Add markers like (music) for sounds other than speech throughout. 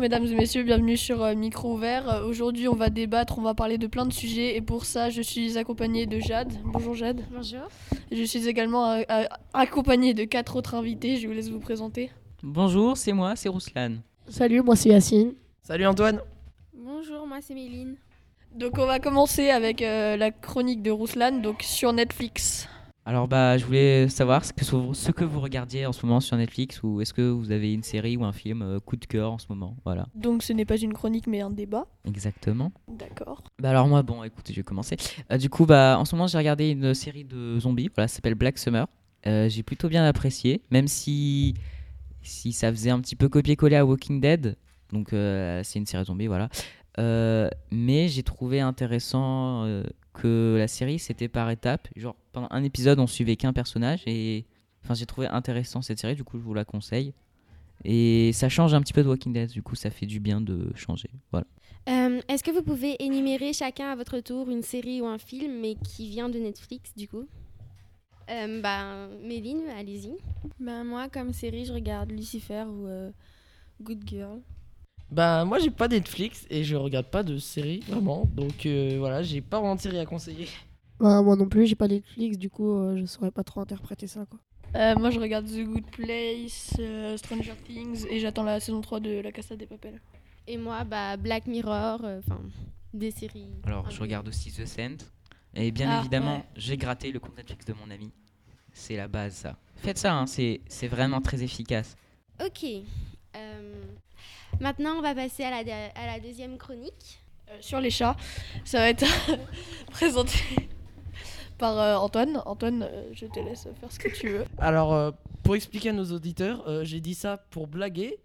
mesdames et messieurs, bienvenue sur euh, Micro Ouvert. Euh, Aujourd'hui on va débattre, on va parler de plein de sujets et pour ça je suis accompagnée de Jade. Bonjour Jade. Bonjour. Je suis également euh, accompagnée de quatre autres invités, je vous laisse vous présenter. Bonjour, c'est moi, c'est Rouslan. Salut, moi c'est Yacine. Salut Antoine. Bonjour, moi c'est Méline. Donc on va commencer avec euh, la chronique de Rouslan, donc sur Netflix. Alors bah je voulais savoir ce que, ce que vous regardiez en ce moment sur Netflix ou est-ce que vous avez une série ou un film euh, coup de cœur en ce moment? Voilà, Donc ce n'est pas une chronique mais un débat. exactement. D'accord. Bah alors moi bon écoutez je vais commencer. Euh, du coup bah en ce moment j'ai regardé une série de zombies, voilà, ça s'appelle Black Summer. Euh, j'ai plutôt bien apprécié, même si si ça faisait un petit peu copier-coller à Walking Dead. Donc c'est une série de zombies voilà. Mais j'ai trouvé intéressant que la série c'était par étapes. Genre pendant un épisode on suivait qu'un personnage et enfin j'ai trouvé intéressant cette série. Du coup je vous la conseille. Et ça change un petit peu de Walking Dead. Du coup ça fait du bien de changer. Voilà. Euh, Est-ce que vous pouvez énumérer chacun à votre tour une série ou un film, mais qui vient de Netflix du coup? Euh, Bah, Méline, allez-y. Ben moi, comme série, je regarde Lucifer ou euh, Good Girl. Bah moi j'ai pas Netflix et je regarde pas de série vraiment donc euh, voilà j'ai pas vraiment de série à conseiller. Bah, moi non plus, j'ai pas Netflix, du coup euh, je saurais pas trop interpréter ça quoi. Euh, moi je regarde The Good Place, euh, Stranger Things et j'attends la saison 3 de La Casa des Papel. Et moi, bah, Black Mirror, euh, enfin, des séries. Alors, je peu. regarde aussi The Scent. Et bien Ah, évidemment, ouais. j'ai gratté le compte Netflix de mon ami. C'est la base, ça. Faites ça, hein, c'est c'est vraiment très efficace. Ok. Euh, maintenant, on va passer à la, de- à la deuxième chronique. Euh, sur les chats, ça va être (laughs) présenté par euh, Antoine. Antoine, euh, je te laisse faire ce que tu veux. (laughs) Alors euh, pour expliquer à nos auditeurs euh, j'ai dit ça pour blaguer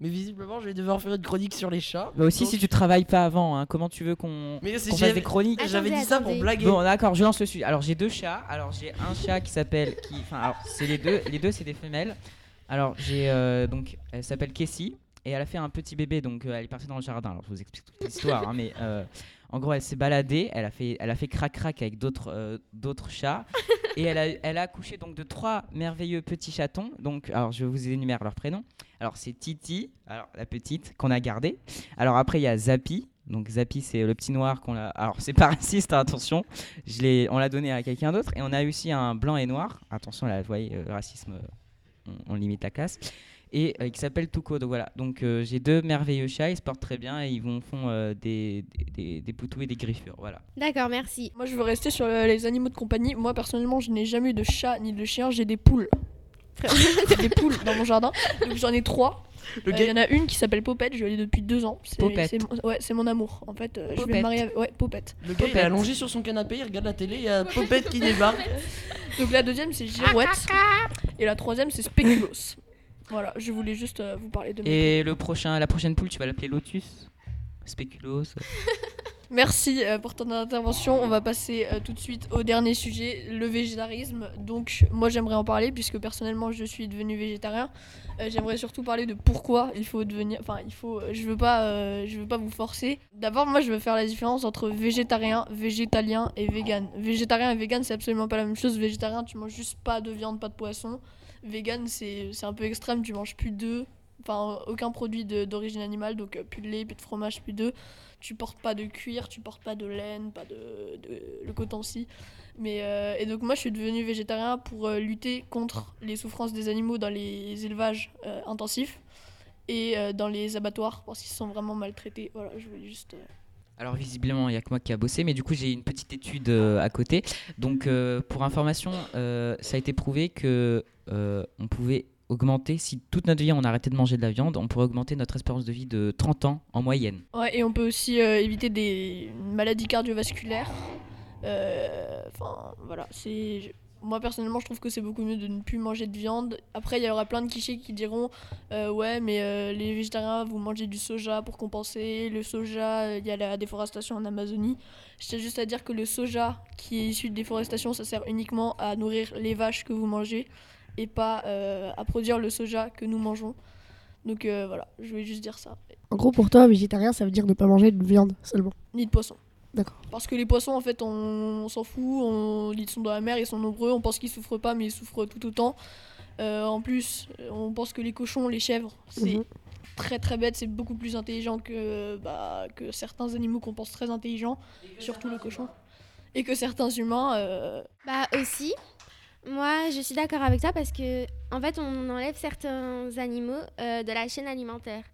mais visiblement je vais devoir faire une chronique sur les chats. Mais aussi, Donc- si tu travailles pas avant, hein, comment tu veux qu'on Mais c'est- qu'on fasse des chroniques J'avais Attendez, dit ça pour blaguer. Bon, d'accord, je lance le sujet. Alors, j'ai deux chats. Alors, j'ai un chat qui s'appelle. Qui... Enfin, alors, c'est les deux. Les deux, c'est des femelles. Alors, j'ai. euh, donc, elle s'appelle Casey. Et elle a fait un petit bébé. Donc, euh, elle est partie dans le jardin. Alors, je vous explique toute l'histoire. hein, mais euh, en gros, elle s'est baladée. Elle a fait, elle a fait crac-crac avec d'autres euh, d'autres chats. (laughs) et elle a, elle a accouché donc de trois merveilleux petits chatons. Donc, alors, je vous énumère leurs prénoms. Alors, c'est Titi, alors la petite qu'on a gardée. Alors, après, il y a Zappy. Donc, Zappy, c'est le petit noir qu'on a. Alors, c'est pas (laughs) raciste, hein, attention. Je l'ai, on l'a donné à quelqu'un d'autre. Et on a aussi un blanc et noir. Attention, là, vous voyez, le racisme, euh, on, on limite la classe. Et euh, qui s'appelle Tuco. Donc voilà. Donc euh, j'ai deux merveilleux chats. Ils se portent très bien et ils vont font euh, des, des, poutous et des griffures. Voilà. D'accord, merci. Moi je veux rester sur le- les animaux de compagnie. Moi personnellement, je n'ai jamais eu de chat ni de chien, j'ai des poules. J'ai (laughs) des poules dans mon jardin. Donc j'en ai trois. Le Euh, Il y en a une qui s'appelle Popette, je l'ai depuis deux ans. C'est, mon- ouais, c'est mon amour. En fait, euh, je vais Popette. me marier avec. Ouais, Popette. Le gars il est allongé sur son canapé, il regarde la télé, il y a Popette qui débarque. Donc la deuxième c'est Girouette. (laughs) Et la troisième c'est Spéculos. Voilà, je voulais juste euh, vous parler de Et le prochain, la prochaine poule, tu vas l'appeler Lotus. Spéculos. (laughs) Merci euh, pour ton intervention. On va passer euh, tout de suite au dernier sujet, le végétarisme. Donc moi j'aimerais en parler puisque personnellement je suis devenu végétarien. J'aimerais surtout parler de pourquoi il faut devenir. Enfin il faut. Je veux pas. je veux pas vous forcer. D'abord moi je veux faire la différence entre végétarien, végétalien et vegan. Végétarien et vegan c'est absolument pas la même chose. Végétarien tu manges juste pas de viande, pas de poisson. Vegan c'est un peu extrême. Tu manges plus d'œufs. Enfin aucun produit d'origine animale donc euh, plus de lait, plus de fromage, plus d'œufs tu portes pas de cuir, tu portes pas de laine, pas de, de- le coton-ci. Mais euh, et donc moi je suis devenu végétarien pour euh, lutter contre les souffrances des animaux dans les élevages intensifs et dans les abattoirs parce qu'ils sont vraiment maltraités. Voilà, je voulais juste. Alors visiblement, il n'y a que moi qui a bossé, mais du coup j'ai une petite étude euh, à côté. Donc euh, pour information, euh, ça a été prouvé que on pouvait augmenter, si toute notre vie on arrêtait de manger de la viande, on pourrait augmenter notre espérance de vie de 30 ans en moyenne. Ouais, et on peut aussi éviter des maladies cardiovasculaires. Enfin, voilà, c'est. Moi personnellement, je trouve que c'est beaucoup mieux de ne plus manger de viande. Après, il y aura plein de clichés qui diront euh, Ouais, mais euh, les végétariens, vous mangez du soja pour compenser. Le soja, euh, il y a la déforestation en Amazonie. Je tiens juste à dire que le soja qui est issu de déforestation, ça sert uniquement à nourrir les vaches que vous mangez et pas euh, à produire le soja que nous mangeons. Donc voilà, je voulais juste dire ça. En gros, pour toi, végétarien, ça veut dire ne pas manger de viande seulement. Ni de poisson. D'accord. Parce que les poissons, en fait, on, on s'en fout. On, ils sont dans la mer, ils sont nombreux. On pense qu'ils souffrent pas, mais ils souffrent tout autant. Euh, en plus, on pense que les cochons, les chèvres, c'est Mhm. très très bête, c'est beaucoup plus intelligent que, bah, que certains animaux qu'on pense très intelligents, surtout le cochon. Et que certains humains. euh, Bah aussi, moi je suis d'accord avec toi parce que en fait on enlève certains animaux euh, de la chaîne alimentaire.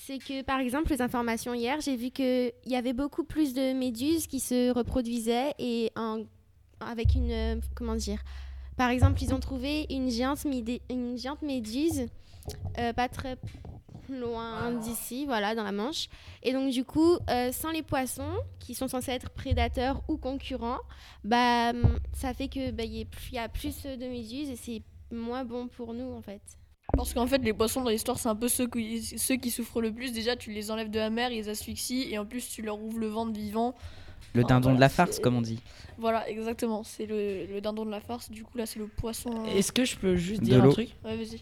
C'est que par exemple les informations hier, j'ai vu qu'il y avait beaucoup plus de méduses qui se reproduisaient et en- avec une euh, comment dire. Par exemple, ils ont trouvé une géante, une géante méduse euh, pas très loin d'ici, voilà, dans la Manche. Et donc du coup, euh, sans les poissons qui sont censés être prédateurs ou concurrents, bah, hum, ça fait que bah, y, plus- y a plus de méduses et c'est moins bon pour nous en fait. Parce qu'en fait, les poissons dans l'histoire, c'est un peu ceux qui, ceux qui souffrent le plus. Déjà, tu les enlèves de la mer, ils les asphyxies, et en plus, tu leur ouvres le ventre vivant. Le dindon de la farce, comme on dit. Voilà, exactement. C'est le, le dindon de la farce. Du coup, là, c'est le poisson. euh, Est-ce que je peux juste dire un truc? Ouais, vas-y.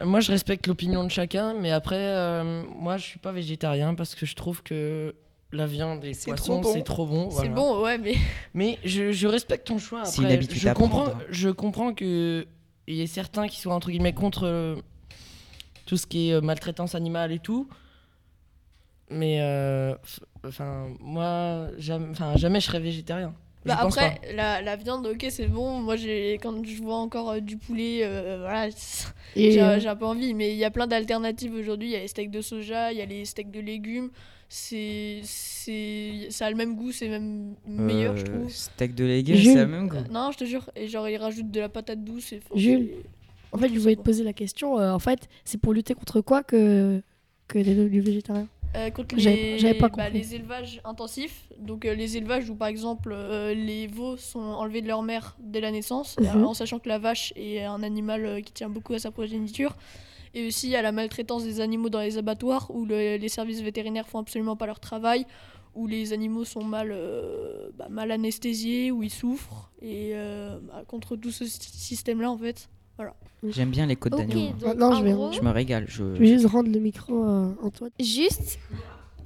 Euh, Moi, je respecte l'opinion de chacun, mais après, euh, moi, je suis pas végétarien parce que je trouve que la viande et les C'est poissons, trop bon. c'est trop bon. C'est voilà. bon, ouais, mais. Mais je, je respecte ton choix. C'est une Après, habitude je à comprends, prendre. je comprends que il y ait certains qui soient entre guillemets contre euh, tout ce qui est euh, maltraitance animale et tout. Mais euh, enfin, moi, jamais, enfin, jamais je serais végétarien. Bah, après, la, la viande, ok, c'est bon. Moi, j'ai quand je vois encore euh, du poulet, euh, voilà, c'est- (laughs) Et j'ai j'ai un peu envie. Mais il y a plein d'alternatives aujourd'hui. Il y a les steaks de soja, il y a les steaks de légumes. C'est, c'est, ça a le même goût, c'est même meilleur, je Euh, trouve. Steak de légumes, c'est le même goût. Euh, non, je te jure. Et genre, ils rajoutent de la patate douce. Et, Jules. en fait, je voulais te poser la question. euh, en fait, c'est pour lutter contre quoi que que les devenus végétariens Euh, contre les, pas bah, les élevages intensifs. Donc euh, les élevages où par exemple euh, les veaux sont enlevés de leur mère dès la naissance, Mhm. euh, en sachant que la vache est un animal euh, qui tient beaucoup à sa progéniture. Et aussi à la maltraitance des animaux dans les abattoirs où le- les services vétérinaires font absolument pas leur travail, où les animaux sont mal, euh, bah, mal anesthésiés, où ils souffrent. Et euh, bah, contre tout ce sy- système-là en fait. J'aime bien les côtes Ok, d'agneau. donc Non, je vais- gros, Je me régale. Je... Je vais juste rendre le micro à Antoine. juste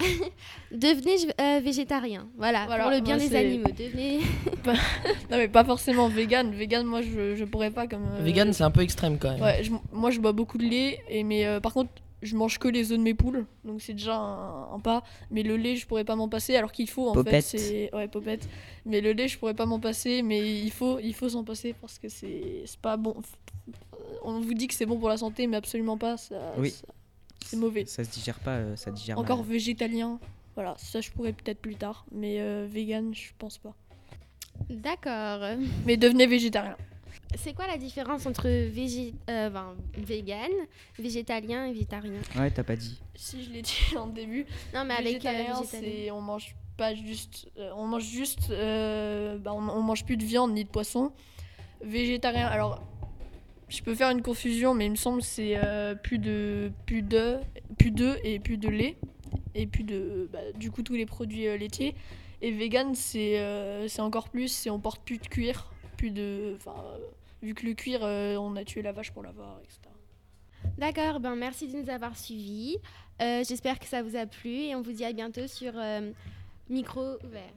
(laughs) devenez euh, végétarien. Voilà, Voilà, pour le bien ouais, des animaux. Devenez (laughs) Non mais pas forcément vegan. Vegan moi je, je pourrais pas comme... euh, Vegan, c'est un peu extrême quand même. Ouais, je- moi je bois beaucoup de lait, et mais euh, par contre je mange que les œufs de mes poules, donc c'est déjà un, un pas. Mais le lait je pourrais pas m'en passer, alors qu'il faut en Popette. fait. C'est ouais popette. Mais le lait je pourrais pas m'en passer, mais il faut il faut s'en passer parce que c'est c'est pas bon. On vous dit que c'est bon pour la santé, mais absolument pas. Ça, Oui. ça- c'est mauvais. Ça se digère pas, euh, ça digère Encore mal. végétalien, voilà, ça je pourrais peut-être plus tard, mais euh, vegan je pense pas. D'accord. Mais devenez végétarien. C'est quoi la différence entre végé... euh, vegan, végétalien et végétarien? Ouais, t'as pas dit. Si je l'ai dit (laughs) en début, Non, mais avec euh, végétarien, végétalien. c'est on mange pas juste, euh, on mange juste, euh, bah, on, on mange plus de viande ni de poisson. Végétarien, alors je peux faire une confusion, mais il me semble que c'est euh, plus de plus de plus d'œufs et plus de lait et plus de bah, du coup tous les produits euh, laitiers. Et vegan, c'est euh, encore plus, c'est on porte plus de cuir, plus de, vu que le cuir, euh, on a tué la vache pour l'avoir, etc. D'accord, ben merci de nous avoir suivis. J'espère que ça vous a plu et on vous dit à bientôt sur Micro Ouvert.